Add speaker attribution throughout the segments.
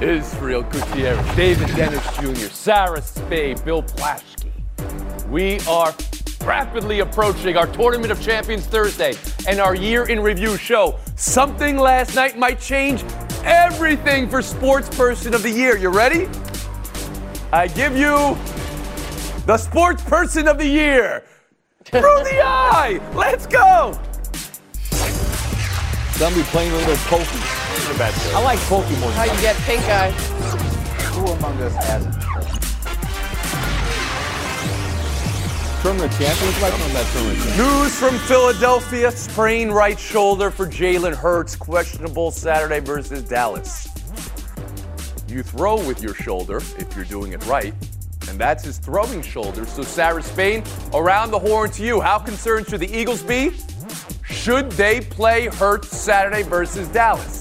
Speaker 1: Israel Gutierrez, David Dennis Jr., Sarah Spain, Bill Plaschke. We are rapidly approaching our Tournament of Champions Thursday and our year in review show. Something last night might change everything for Sports Person of the Year. You ready? I give you the Sports Person of the Year. Through the eye. Let's go.
Speaker 2: Somebody playing a little pokey. I like pokey more.
Speaker 3: How you get pink eye?
Speaker 4: Who among us hasn't?
Speaker 2: Tournament champions? Like on that tournament.
Speaker 1: News from Philadelphia: sprained right shoulder for Jalen Hurts, questionable Saturday versus Dallas. You throw with your shoulder if you're doing it right, and that's his throwing shoulder. So Sarah Spain, around the horn to you. How concerned should the Eagles be? Should they play Hurts Saturday versus Dallas?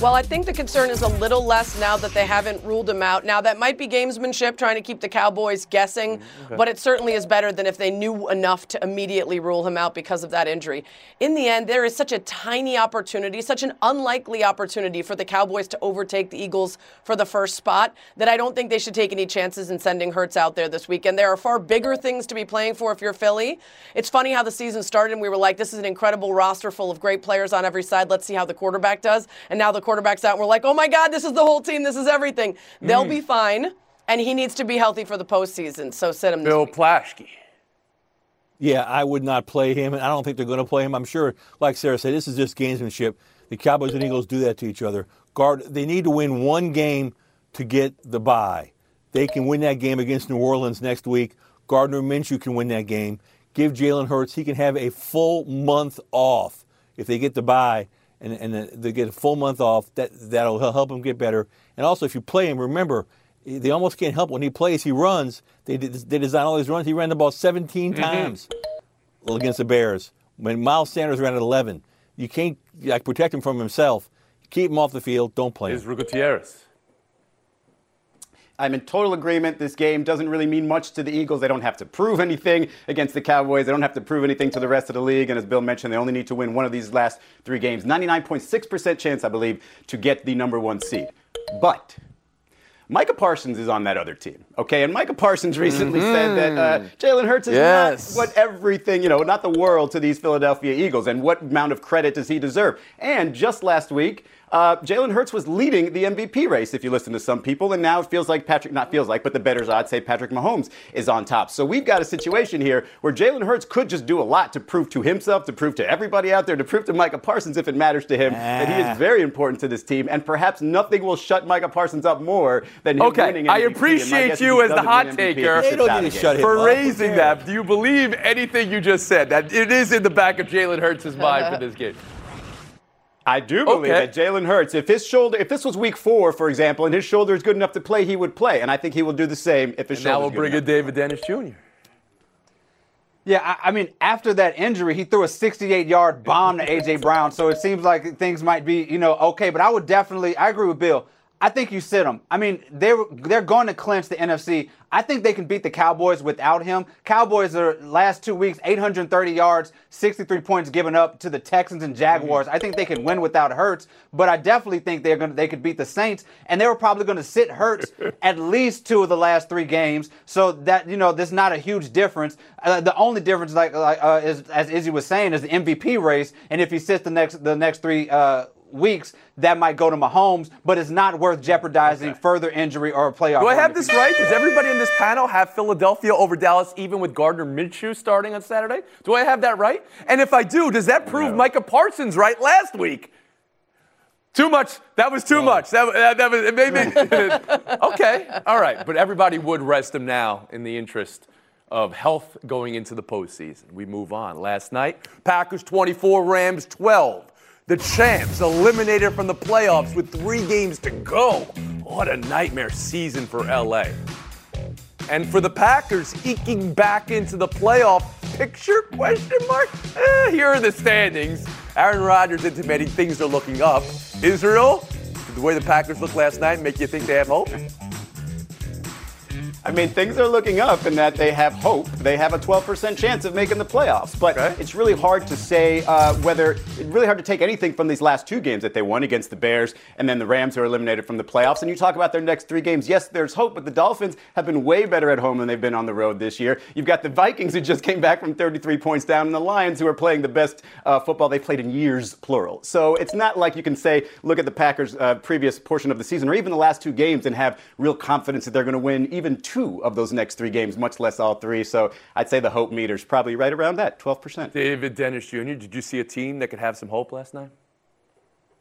Speaker 3: Well, I think the concern is a little less now that they haven't ruled him out. Now, that might be gamesmanship, trying to keep the Cowboys guessing,
Speaker 1: Mm-hmm.
Speaker 3: but it certainly is better than if they knew enough to immediately rule him out because of that injury. In the end, there is such a tiny opportunity, such an unlikely opportunity for the Cowboys to overtake the Eagles for the first spot that I don't think they should take any chances in sending Hurts out there this weekend. There are far bigger things to be playing for if you're Philly. It's funny how the season started and we were like, this is an incredible roster full of great players on every side. Let's see how the quarterback does. And now the quarterback's out and we're like, oh my God, this is the whole team. This is everything. They'll hmm. be fine. And he needs to be healthy for the postseason. So sit him this
Speaker 1: Bill
Speaker 3: week.
Speaker 1: Plaschke.
Speaker 2: Yeah, I would not play him, and I don't think they're going to play him. I'm sure, like Sarah said, this is just gamesmanship. The Cowboys and Eagles do that to each other. Guard, they need to win one game to get the bye. They can win that game against New Orleans next week. Gardner Minshew can win that game. Give Jalen Hurts, he can have a full month off if they get the bye and, and they get a full month off. That, that'll help him get better. And also, if you play him, remember, eh, they almost can't help when he plays. He runs. They, they design all these runs. He ran the ball 17 mm-hmm. times against the Bears. When Miles Sanders ran at 11, you can't like protect him from himself. Keep him off the field. Don't play him.
Speaker 1: Israel Gutierrez.
Speaker 4: I'm in total agreement. This game doesn't really mean much to the Eagles. They don't have to prove anything against the Cowboys. They don't have to prove anything to the rest of the league. And as Bill mentioned, they only need to win one of these last three games. 99.6% chance, I believe, to get the number one seed. But Micah Parsons is on that other team, okay? And Micah Parsons recently said that uh, Jalen Hurts is
Speaker 1: Yes.
Speaker 4: not what everything, you know, not the world to these Philadelphia Eagles. And what amount of credit does he deserve? And just last week, uh, Jalen Hurts was leading the MVP race, if you listen to some people, and now it feels like Patrick, not feels like, but the betters odds say Patrick Mahomes is on top. So we've got a situation here where Jalen Hurts could just do a lot to prove to himself, to prove to everybody out there, to prove to Micah Parsons, if it matters to him, that he
Speaker 2: Ah.
Speaker 4: is very important to this team, and perhaps nothing will shut Micah Parsons up more than him
Speaker 1: Okay,
Speaker 4: winning
Speaker 1: I
Speaker 4: MVP. And my
Speaker 1: appreciate you as the hot
Speaker 4: win MVP if he
Speaker 1: taker.
Speaker 4: sits
Speaker 2: They don't
Speaker 4: out
Speaker 2: need
Speaker 4: a
Speaker 2: to
Speaker 4: game.
Speaker 2: shut him
Speaker 1: for raising that. Do you believe anything you just said? That it is in the back of Jalen Hurts' mind for this game.
Speaker 4: I do believe
Speaker 1: Okay.
Speaker 4: that Jalen Hurts, if his shoulder, if this was week four, for example, and his shoulder is good enough to play, he would play. And I think he will do the same if his
Speaker 1: And now
Speaker 4: shoulder
Speaker 1: we'll bring in David Dennis Jr.
Speaker 5: Yeah, I, I mean, after that injury, he threw a 68-yard bomb to AJ Brown, so it seems like things might be, you know, okay. But I would definitely, I agree with Bill. I think you sit him. I mean, they're they're going to clinch the NFC. I think they can beat the Cowboys without him. Cowboys are last two weeks, 830 yards, 63 points given up to the Texans and Jaguars. I think they can win without Hurts, but I definitely think they're going to they could beat the Saints, and they were probably going to sit Hurts at least two of the last three games. So that you know, there's not a huge difference. Uh, the only difference, like like uh, is as Izzy was saying, is the MVP race, and if he sits the next the next three. Uh, Weeks that might go to Mahomes, but it's not worth jeopardizing further injury or a playoff.
Speaker 1: Do I have this right? Does everybody in this panel have Philadelphia over Dallas, even with Gardner Minshew starting on Saturday? Do I have that right? And if I do, does that prove Micah Parsons right last week? Too much. That was too much. That, that, that was it made me. okay, all right. But everybody would rest him now in the interest of health going into the postseason. We move on. Last night, Packers 24, Rams 12. The champs eliminated from the playoffs with three games to go. What a nightmare season for LA. And for the Packers, eking back into the playoff picture? Question mark. Eh, here are the standings. Aaron Rodgers intimating things are looking up. Israel, did the way the Packers looked last night make you think they have hope?
Speaker 4: I mean, things are looking up in that they have hope. They have a 12% chance of making the playoffs. But
Speaker 1: Okay.
Speaker 4: it's really hard to say uh, whether, it's really hard to take anything from these last two games that they won against the Bears and then the Rams who are eliminated from the playoffs. And you talk about their next three games. Yes, there's hope, but the Dolphins have been way better at home than they've been on the road this year. You've got the Vikings who just came back from 33 points down, and the Lions who are playing the best uh, football they've played in years, plural. So it's not like you can say, look at the Packers' uh, previous portion of the season or even the last two games and have real confidence that they're going to win even two of those next three games, much less all three. So I'd say the hope meter's probably right around that, 12%.
Speaker 1: David Dennis Jr., did you see a team that could have some hope last night?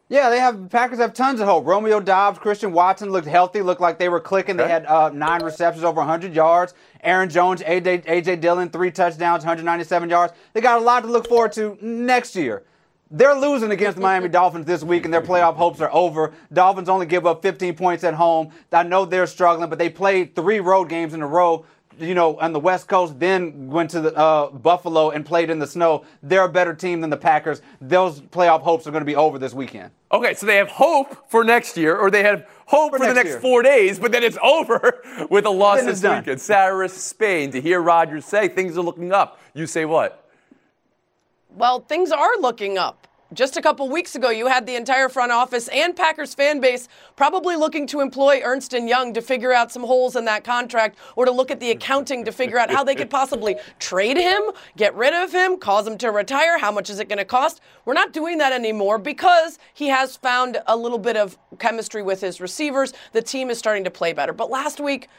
Speaker 5: Yeah, they have Packers have tons of hope. Romeo Doubs, Christian Watson looked healthy, looked like they were clicking. They had uh, nine receptions, over 100 yards. Aaron Jones, AJ, AJ Dillon, three touchdowns, 197 yards. They got a lot to look forward to next year. They're losing against the Miami Dolphins this week, and their playoff hopes are over. Dolphins only give up 15 points at home. I know they're struggling, but they played three road games in a row you know, on the West Coast, then went to the uh, Buffalo and played in the snow. They're a better team than the Packers. Those playoff hopes are going to be over this weekend.
Speaker 1: Okay, so they have hope for next year, or they have hope for,
Speaker 5: For
Speaker 1: the
Speaker 5: next
Speaker 1: next
Speaker 5: year.
Speaker 1: four days, but then it's over with a loss
Speaker 5: Then
Speaker 1: this weekend. Sarah, Spain, to hear Rodgers say things are looking up. You say what?
Speaker 3: Well, things are looking up. Just a couple weeks ago, you had the entire front office and Packers fan base probably looking to employ Ernst Young to figure out some holes in that contract or to look at the accounting to figure out how they could possibly trade him, get rid of him, cause him to retire. How much is it going to cost? We're not doing that anymore because he has found a little bit of chemistry with his receivers. The team is starting to play better. But last week,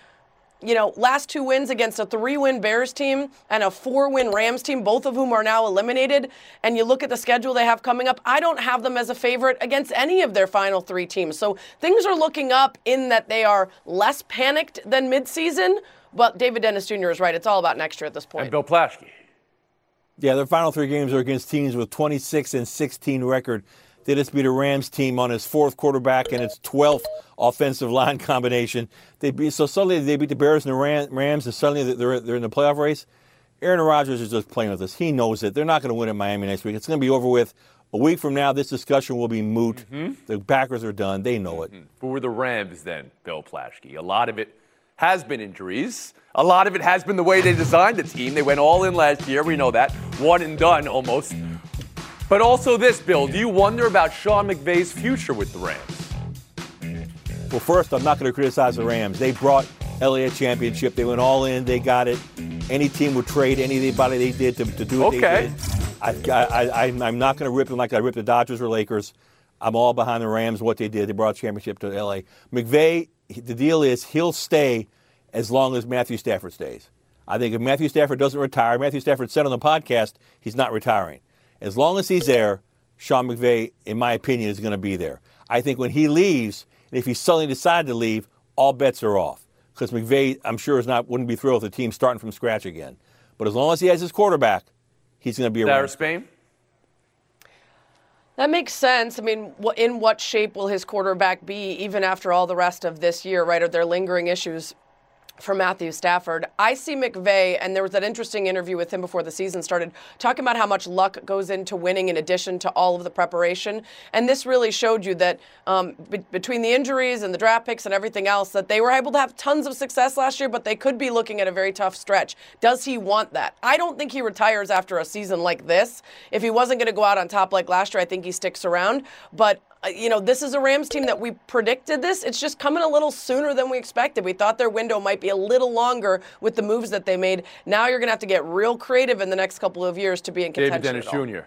Speaker 3: you know, last two wins against a three win Bears team and a four win Rams team, both of whom are now eliminated, and you look at the schedule they have coming up, I don't have them as a favorite against any of their final three teams. So things are looking up in that they are less panicked than midseason, but David Dennis Jr. is right. It's all about next year at this point.
Speaker 1: And
Speaker 3: point.
Speaker 1: Bill Plaschke.
Speaker 2: Yeah, their final three games are against teams with 26 and 16 record. They just beat a Rams team on its fourth quarterback and its 12th offensive line combination. They beat, so suddenly they beat the Bears and the Rams, and suddenly they're, they're in the playoff race. Aaron Rodgers is just playing with us. He knows it. They're not going to win in Miami next week. It's going to be over with. A week from now, this discussion will be moot. Mm-hmm. The Packers are done. They know it. Mm-hmm.
Speaker 1: Who were the Rams then, Bill Plaschke? A lot of it has been injuries. A lot of it has been the way they designed the team. They went all in last year. We know that. One and done almost. But also this, Bill. Do you wonder about Sean McVay's future with the Rams?
Speaker 2: Well, first, I'm not going to criticize the Rams. They brought LA a championship. They went all in. They got it. Any team would trade anybody they did to, to do what
Speaker 1: Okay.
Speaker 2: they did. I, I'm not going to rip them like I ripped the Dodgers or Lakers. I'm all behind the Rams, what they did. They brought a championship to LA. McVay, the deal is he'll stay as long as Matthew Stafford stays. I think if Matthew Stafford doesn't retire, Matthew Stafford said on the podcast he's not retiring. As long as he's there, Sean McVay, in my opinion, is going to be there. I think when he leaves, and if he suddenly decided to leave, all bets are off. Because McVay, I'm sure, is not wouldn't be thrilled with the team starting from scratch again. But as long as he has his quarterback, he's going to be
Speaker 1: Sarah
Speaker 2: around.
Speaker 1: Spain?
Speaker 3: That makes sense. I mean, in what shape will his quarterback be even after all the rest of this year, right? Are there lingering issues for Matthew Stafford? I see McVay, and there was that interesting interview with him before the season started, talking about how much luck goes into winning in addition to all of the preparation. And this really showed you that um, be- between the injuries and the draft picks and everything else, that they were able to have tons of success last year, but they could be looking at a very tough stretch. Does he want that? I don't think he retires after a season like this. If he wasn't going to go out on top like last year, I think he sticks around. But Uh, you know, this is a Rams team that we predicted this. It's just coming a little sooner than we expected. We thought their window might be a little longer with the moves that they made. Now you're going to have to get real creative in the next couple of years to be in contention.
Speaker 1: David Dennis
Speaker 3: at all.
Speaker 1: Jr.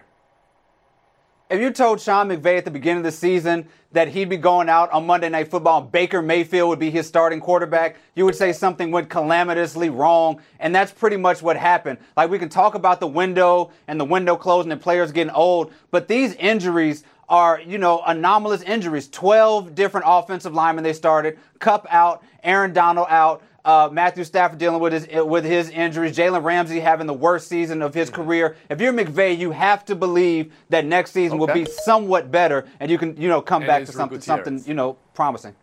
Speaker 5: If you told Sean McVay at the beginning of the season that he'd be going out on Monday Night Football and Baker Mayfield would be his starting quarterback, you would say something went calamitously wrong. And that's pretty much what happened. Like, we can talk about the window and the window closing and players getting old, but these injuries are, you know, anomalous injuries. 12 different offensive linemen they started, Kupp out, Aaron Donald out. Uh, Matthew Stafford dealing with his with his injuries. Jalen Ramsey having the worst season of his career. If you're McVay, you have to believe that next season will be somewhat better, and you can you know come
Speaker 1: And
Speaker 5: back to something something you know promising.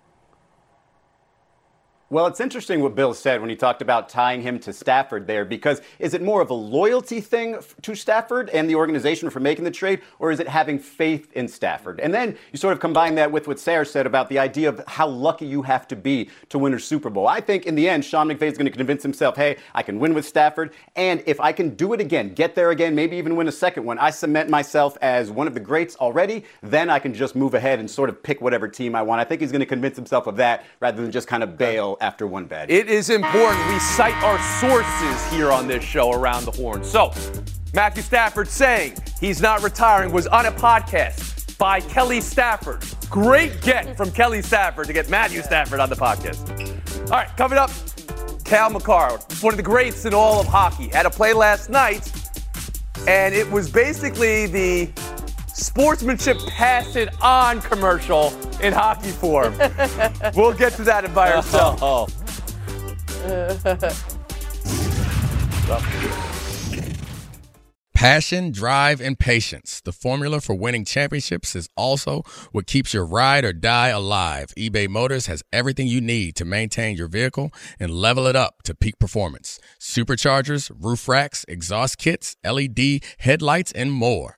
Speaker 4: Well, it's interesting what Bill said when he talked about tying him to Stafford there, because is it more of a loyalty thing to Stafford and the organization for making the trade, or is it having faith in Stafford? And then you sort of combine that with what Sarah said about the idea of how lucky you have to be to win a Super Bowl. I think in the end, Sean McVay is going to convince himself, hey, I can win with Stafford, and if I can do it again, get there again, maybe even win a second one, I cement myself as one of the greats already, then I can just move ahead and sort of pick whatever team I want. I think he's going to convince himself of that rather than just kind of bail after one bad.
Speaker 1: It is important we cite our sources here on this show around the horn. So, Matthew Stafford saying he's not retiring was on a podcast by Kelly Stafford. Great get from Kelly Stafford to get Matthew Stafford on the podcast. All right, coming up, Cale Makar, one of the greats in all of hockey, had a play last night, and it was basically the sportsmanship pass it on commercial in hockey form. we'll get to that in by ourselves.
Speaker 2: Oh,
Speaker 6: Passion, drive, and patience. The formula for winning championships is also what keeps your ride or die alive. eBay Motors has everything you need to maintain your vehicle and level it up to peak performance. Superchargers, roof racks, exhaust kits, LED headlights, and more.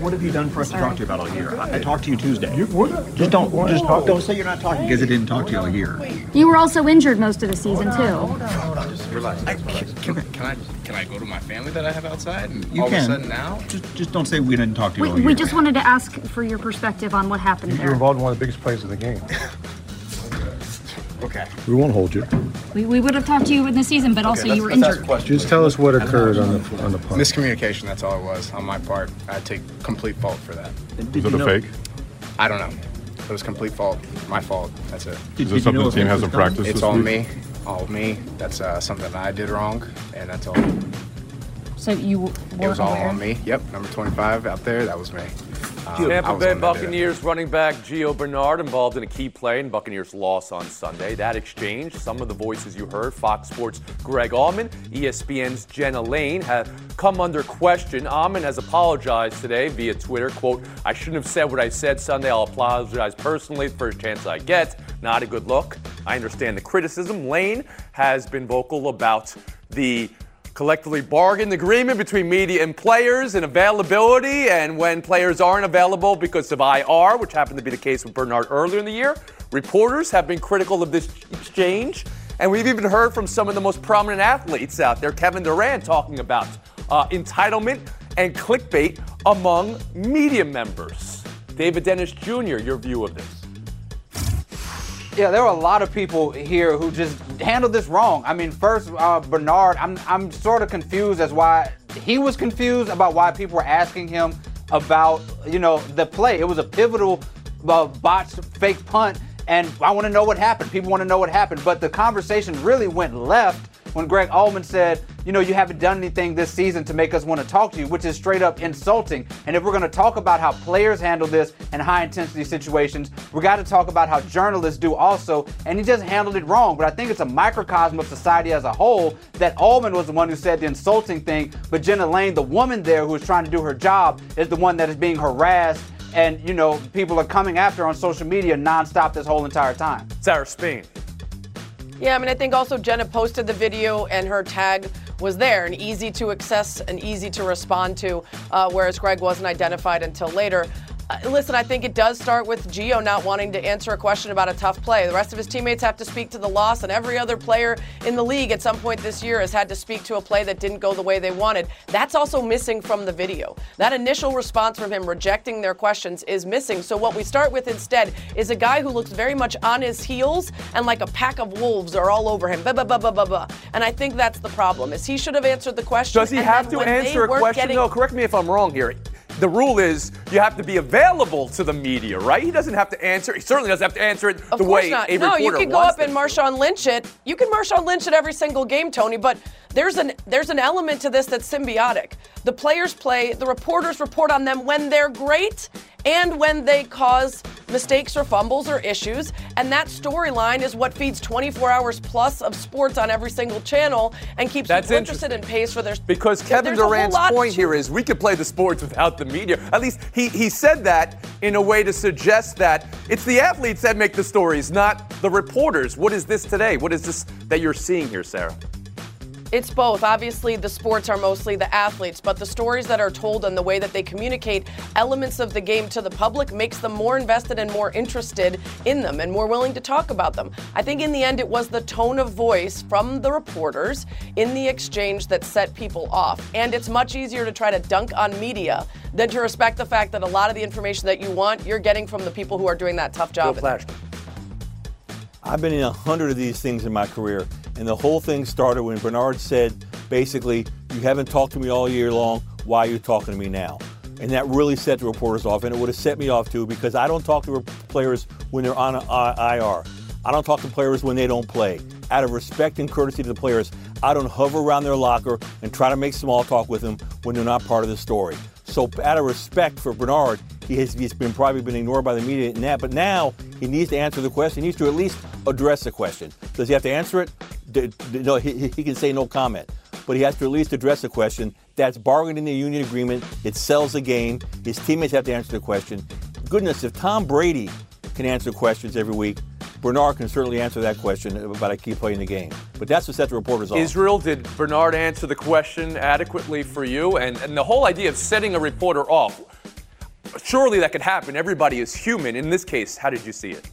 Speaker 7: What have you done for us to talk to you about all year? I, I talked to you Tuesday. just don't just talk. Don't say you're not talking because I didn't talk to you all year.
Speaker 8: You were also injured most of the season too. Hold on, hold on. Just relax. I, relax.
Speaker 7: Can,
Speaker 6: Can I can I go to my family that I have outside? And
Speaker 7: you can. of a sudden now, Just just don't say we didn't talk to you
Speaker 8: We,
Speaker 7: all year.
Speaker 8: we just wanted to ask for your perspective on what happened
Speaker 9: You're involved in one of the biggest plays of the game.
Speaker 6: Okay.
Speaker 9: We won't hold you.
Speaker 8: We, we would have talked to you in the season, but also you were injured.
Speaker 9: Just tell us what occurred on the on the punt.
Speaker 10: Miscommunication, that's all it was on my part. I take complete fault for that.
Speaker 7: Did you know-
Speaker 10: I don't know. It was complete fault. My fault. That's it.
Speaker 7: Did, did you know if it was done?
Speaker 10: It's all me. All me. That's uh, something that I did wrong, and that's all.
Speaker 8: So you
Speaker 10: It
Speaker 8: were
Speaker 10: was all
Speaker 8: aware.
Speaker 10: on me. Yep, number 25 out there, that was me.
Speaker 1: Tampa Bay
Speaker 10: the one that did it.
Speaker 1: Buccaneers running back Gio Bernard involved in a key play in Buccaneers' loss on Sunday. That exchange, some of the voices you heard, Fox Sports' Greg Auman, ESPN's Jenna Laine, have come under question. Auman has apologized today via Twitter. "Quote: I shouldn't have said what I said Sunday. I'll apologize personally. First chance I get. Not a good look. I understand the criticism. Laine has been vocal about the collectively bargained agreement between media and players and availability. And when players aren't available because of IR, which happened to be the case with Bernard earlier in the year, reporters have been critical of this exchange. And we've even heard from some of the most prominent athletes out there, Kevin Durant, talking about uh, entitlement and clickbait among media members. David Dennis Jr., your view of this.
Speaker 5: Yeah, there were a lot of people here who just handled this wrong. I mean, first, uh, Bernard, I'm, I'm sort of confused as why he was confused about why people were asking him about, you know, the play. It was a pivotal uh, botched fake punt, and I want to know what happened. People want to know what happened. But the conversation really went left when Greg Auman said, you know, you haven't done anything this season to make us want to talk to you, which is straight up insulting. And if we're going to talk about how players handle this in high intensity situations, we got to talk about how journalists do also. And he just handled it wrong. But I think it's a microcosm of society as a whole that Auman was the one who said the insulting thing, but Jenna Laine, the woman there who is trying to do her job, is the one that is being harassed. And, you know, people are coming after on social media nonstop this whole entire time.
Speaker 1: Sarah Spain.
Speaker 3: Yeah, I mean, I think also Jenna posted the video and her tag was there and easy to access and easy to respond to, uh, whereas Greg wasn't identified until later. Uh, listen, I think it does start with Gio not wanting to answer a question about a tough play. The rest of his teammates have to speak to the loss, and every other player in the league at some point this year has had to speak to a play that didn't go the way they wanted. That's also missing from the video. That initial response from him rejecting their questions is missing. So, what we start with instead is a guy who looks very much on his heels and like a pack of wolves are all over him. Blah, blah, blah, blah, blah, blah. And I think that's the problem, is he should have answered the question.
Speaker 1: Does he have to answer a question?
Speaker 3: getting-
Speaker 1: No, correct me if I'm wrong here. The rule is you have to be available to the media, right? He doesn't have to answer. He certainly doesn't have to answer it
Speaker 3: Of
Speaker 1: the way
Speaker 3: not.
Speaker 1: a
Speaker 3: no,
Speaker 1: reporter
Speaker 3: you can go up and. Marshawn Lynch it. You can Marshawn Lynch it every single game, Tony. But there's an there's an element to this that's symbiotic. The players play. The reporters report on them when they're great and when they cause mistakes or fumbles or issues. And that storyline is what feeds 24 hours plus of sports on every single channel and keeps
Speaker 1: That's
Speaker 3: people interested and pays for their.
Speaker 1: Because Kevin
Speaker 3: There's a whole
Speaker 1: Durant's point here is we could play the sports without the media. At least he, he said that in a way to suggest that it's the athletes that make the stories, not the reporters. What is this today? What is this that you're seeing here, Sarah?
Speaker 3: It's both. Obviously, the sports are mostly the athletes, but the stories that are told and the way that they communicate elements of the game to the public makes them more invested and more interested in them and more willing to talk about them. I think in the end, it was the tone of voice from the reporters in the exchange that set people off. And it's much easier to try to dunk on media than to respect the fact that a lot of the information that you want, you're getting from the people who are doing that tough job.
Speaker 1: Bill.
Speaker 2: I've been in a hundred of these things in my career, and the whole thing started when Bernard said, basically, "You haven't talked to me all year long. Why are you talking to me now?" And that really set the reporters off, and it would have set me off too because I don't talk to players when they're on IR. I don't talk to players when they don't play. Out of respect and courtesy to the players, I don't hover around their locker and try to make small talk with them when they're not part of the story. So, out of respect for Bernard, he has he's been probably been ignored by the media in that. But now he needs to answer the question. He needs to at least address the question. Does he have to answer it? D- d- no, he, he can say no comment. But he has to at least address the question. That's bargained in the union agreement. It sells the game. His teammates have to answer the question. Goodness, if Tom Brady can answer questions every week, Bernard can certainly answer that question about I keep playing the game. But that's what set the reporters off.
Speaker 1: Israel, did Bernard answer the question adequately for you? And, and the whole idea of setting a reporter off, surely that could happen. Everybody is human. In this case, how did you see it?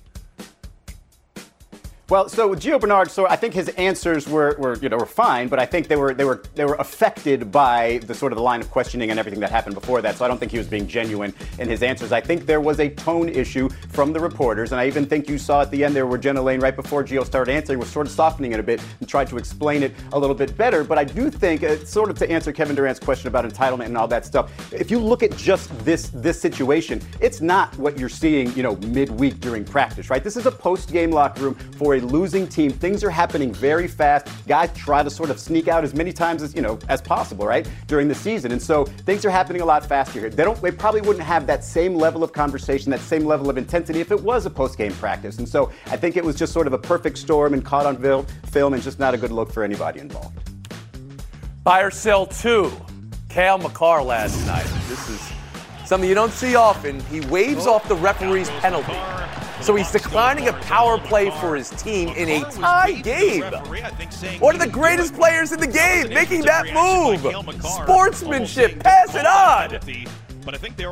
Speaker 4: Well, so Gio Bernard, so I think his answers were, were, you know, were fine, but I think they were they were they were affected by the sort of the line of questioning and everything that happened before that. So I don't think he was being genuine in his answers. I think there was a tone issue from the reporters, and I even think you saw at the end there where Jenna Laine, right before Gio started answering, was sort of softening it a bit and tried to explain it a little bit better. But I do think, uh, sort of to answer Kevin Durant's question about entitlement and all that stuff, if you look at just this this situation, it's not what you're seeing, you know, midweek during practice, right? This is a post-game locker room for a losing team. Things are happening very fast. Guys try to sort of sneak out as many times as you know as possible, right, during the season. And so things are happening a lot faster here. They don't. They probably wouldn't have that same level of conversation, that same level of intensity if it was a post-game practice. And so I think it was just sort of a perfect storm and caught on vil- film and just not a good look for anybody involved.
Speaker 1: Buy or sell two. Cale Makar last night. This is something you don't see often. He waves off the referee's penalty. So he's declining a power play for his team in a tie game. One of the greatest players in the game making that move. Sportsmanship, pass it on.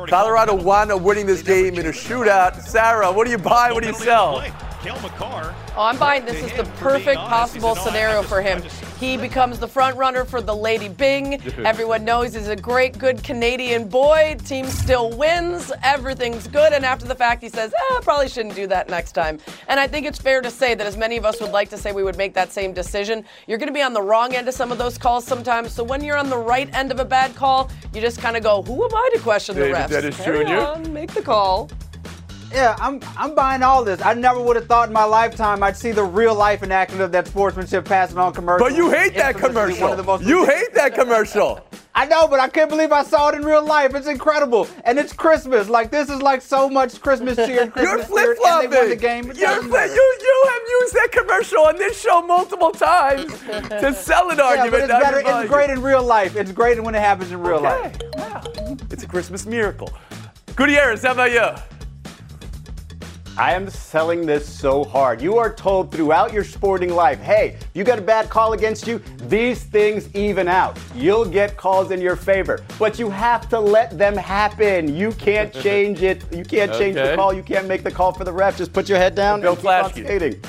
Speaker 1: Colorado wound up winning this game in a shootout. Sarah, what do you buy? What do you sell?
Speaker 3: Oh, I'm buying this is the perfect possible scenario for him. He becomes the front runner for the Lady Byng. Everyone knows he's a great, good Canadian boy. Team still wins. Everything's good. And after the fact, he says, eh, probably shouldn't do that next time. And I think it's fair to say that as many of us would like to say we would make that same decision, you're going to be on the wrong end of some of those calls sometimes. So when you're on the right end of a bad call, you just kind of go, who am I to question the
Speaker 1: David
Speaker 3: refs?
Speaker 1: Dennis
Speaker 3: Carry
Speaker 1: Jr..
Speaker 3: on, make the call.
Speaker 5: Yeah, I'm I'm buying all this. I never would have thought in my lifetime I'd see the real life enactment of that sportsmanship passing on commercial.
Speaker 1: But you hate that
Speaker 5: Infamously one of the
Speaker 1: commercial.
Speaker 5: most
Speaker 1: You
Speaker 5: ridiculous-
Speaker 1: hate that commercial.
Speaker 5: I know, but I can't believe I saw it in real life. It's incredible, and it's Christmas. Like this is like so much Christmas cheer. and
Speaker 1: You're
Speaker 5: Christmas
Speaker 1: flip flopping.
Speaker 5: the game.
Speaker 1: You're
Speaker 5: doesn't
Speaker 1: fli-
Speaker 5: matter.
Speaker 1: you you have used that commercial on this show multiple times to sell an
Speaker 5: Yeah,
Speaker 1: argument.
Speaker 5: it's better. It's great in real life. It's great when it happens in real life.
Speaker 1: Okay. Wow. It's a Christmas miracle. Gutierrez, how about you?
Speaker 4: I am selling this so hard. You are told throughout your sporting life, hey, you got a bad call against you, these things even out. You'll get calls in your favor, but you have to let them happen. You can't change it. You can't change the call. You can't make the call for the ref. Just put your head down
Speaker 1: Bill
Speaker 4: and keep on skating.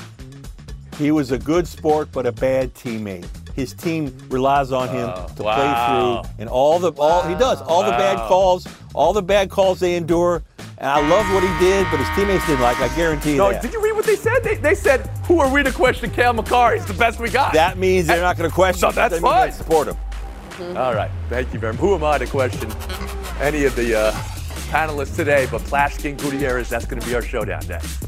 Speaker 2: He was a good sport, but a bad teammate. His team relies on him to
Speaker 1: wow.
Speaker 2: play through, and all the all he does, all the bad calls, all the bad calls they endure. And I loved what he did, but his teammates didn't like. I guarantee you
Speaker 1: No,
Speaker 2: that.
Speaker 1: did you read what they said? They, they said, "Who are we to question Cale Makar? He's the best we got."
Speaker 2: that means they're not going to question.
Speaker 1: No, that's
Speaker 2: That
Speaker 1: fine.
Speaker 2: Support him.
Speaker 1: All right, thank you very much. Who am I to question any of the uh, panelists today? But Plashkin Gutierrez, that's going to be our showdown next.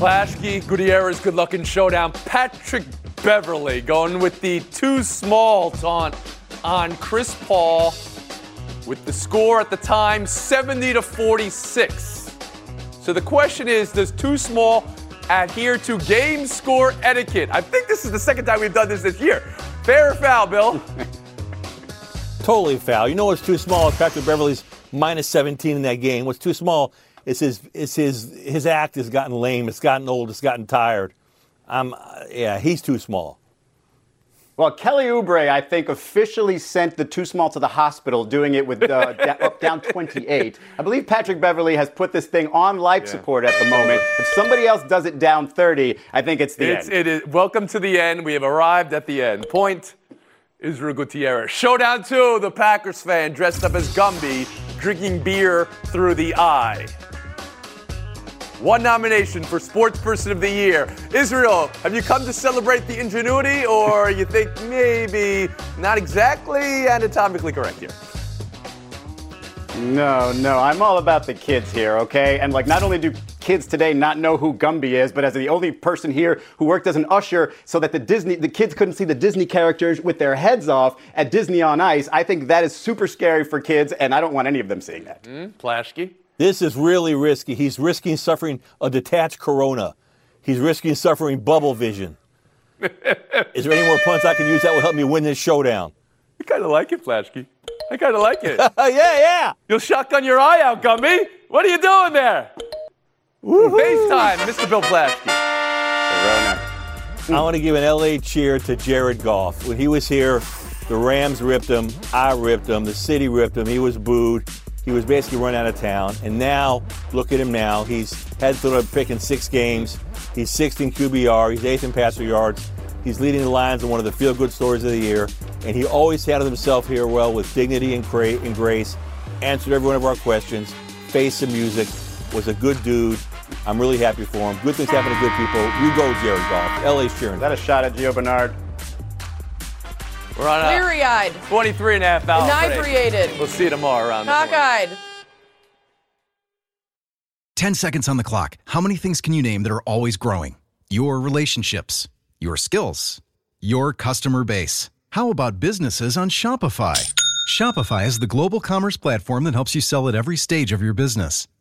Speaker 1: Plaschke Gutierrez, good luck in showdown. Patrick Beverley going with the too small taunt on Chris Paul with the score at the time 70 to 46. So the question is does too small adhere to game score etiquette? I think this is the second time we've done this this year. Fair or foul, Bill?
Speaker 2: Totally foul. You know what's too small? Is Patrick Beverley's minus 17 in that game. What's too small is his is his his act has gotten lame. It's gotten old. It's gotten tired. Um, yeah, he's too small.
Speaker 4: Well, Kelly Oubre, I think, officially sent the too small to the hospital, doing it with uh, da- up down 28. I believe Patrick Beverley has put this thing on life support at the moment. If somebody else does it down 30, I think it's the
Speaker 1: It's,
Speaker 4: end.
Speaker 1: it is. Welcome to the end. We have arrived at the end. Point Israel Gutierrez. Showdown two, the Packers fan dressed up as Gumby, drinking beer through the eye. One nomination for Sports Person of the Year. Israel, have you come to celebrate the ingenuity, or you think maybe not exactly anatomically correct here?
Speaker 4: No, no, I'm all about the kids here, okay? And like, not only do kids today not know who Gumby is, but as the only person here who worked as an usher so that the Disney, the kids couldn't see the Disney characters with their heads off at Disney on Ice, I think that is super scary for kids, and I don't want any of them seeing that.
Speaker 1: Hmm? Plaschke.
Speaker 2: This is really risky. He's risking suffering a detached corona. He's risking suffering bubble vision. is there any more punts I can use that will help me win this showdown?
Speaker 1: I kind of like it, Plaschke. I kind of like it.
Speaker 2: yeah, yeah.
Speaker 1: You'll shotgun your eye out, Gumby. What are you doing there? FaceTime, Mr. Bill Plaschke.
Speaker 2: I want to give an LA cheer to Jared Goff. When he was here, the Rams ripped him, I ripped him, the city ripped him, he was booed. He was basically run out of town. And now, look at him now. He's had to pick in six games. He's sixth in QBR. He's eighth in passer yards. He's leading the Lions in one of the feel-good stories of the year. And he always handled himself here well with dignity and, cra- and grace. Answered every one of our questions. Faced the music. Was a good dude. I'm really happy for him. Good things happen to good people. You go, Jared Goff. LA's cheering.
Speaker 4: Is that a shot at Gio Bernard?
Speaker 1: We're on a
Speaker 3: Weary eyed,
Speaker 1: 23 and a half hour break.
Speaker 3: inebriated,
Speaker 1: We'll see you tomorrow around the horn.
Speaker 3: cockeyed.
Speaker 11: 10 seconds on the clock. How many things can you name that are always growing? Your relationships, your skills, your customer base. How about businesses on Shopify? Shopify is the global commerce platform that helps you sell at every stage of your business.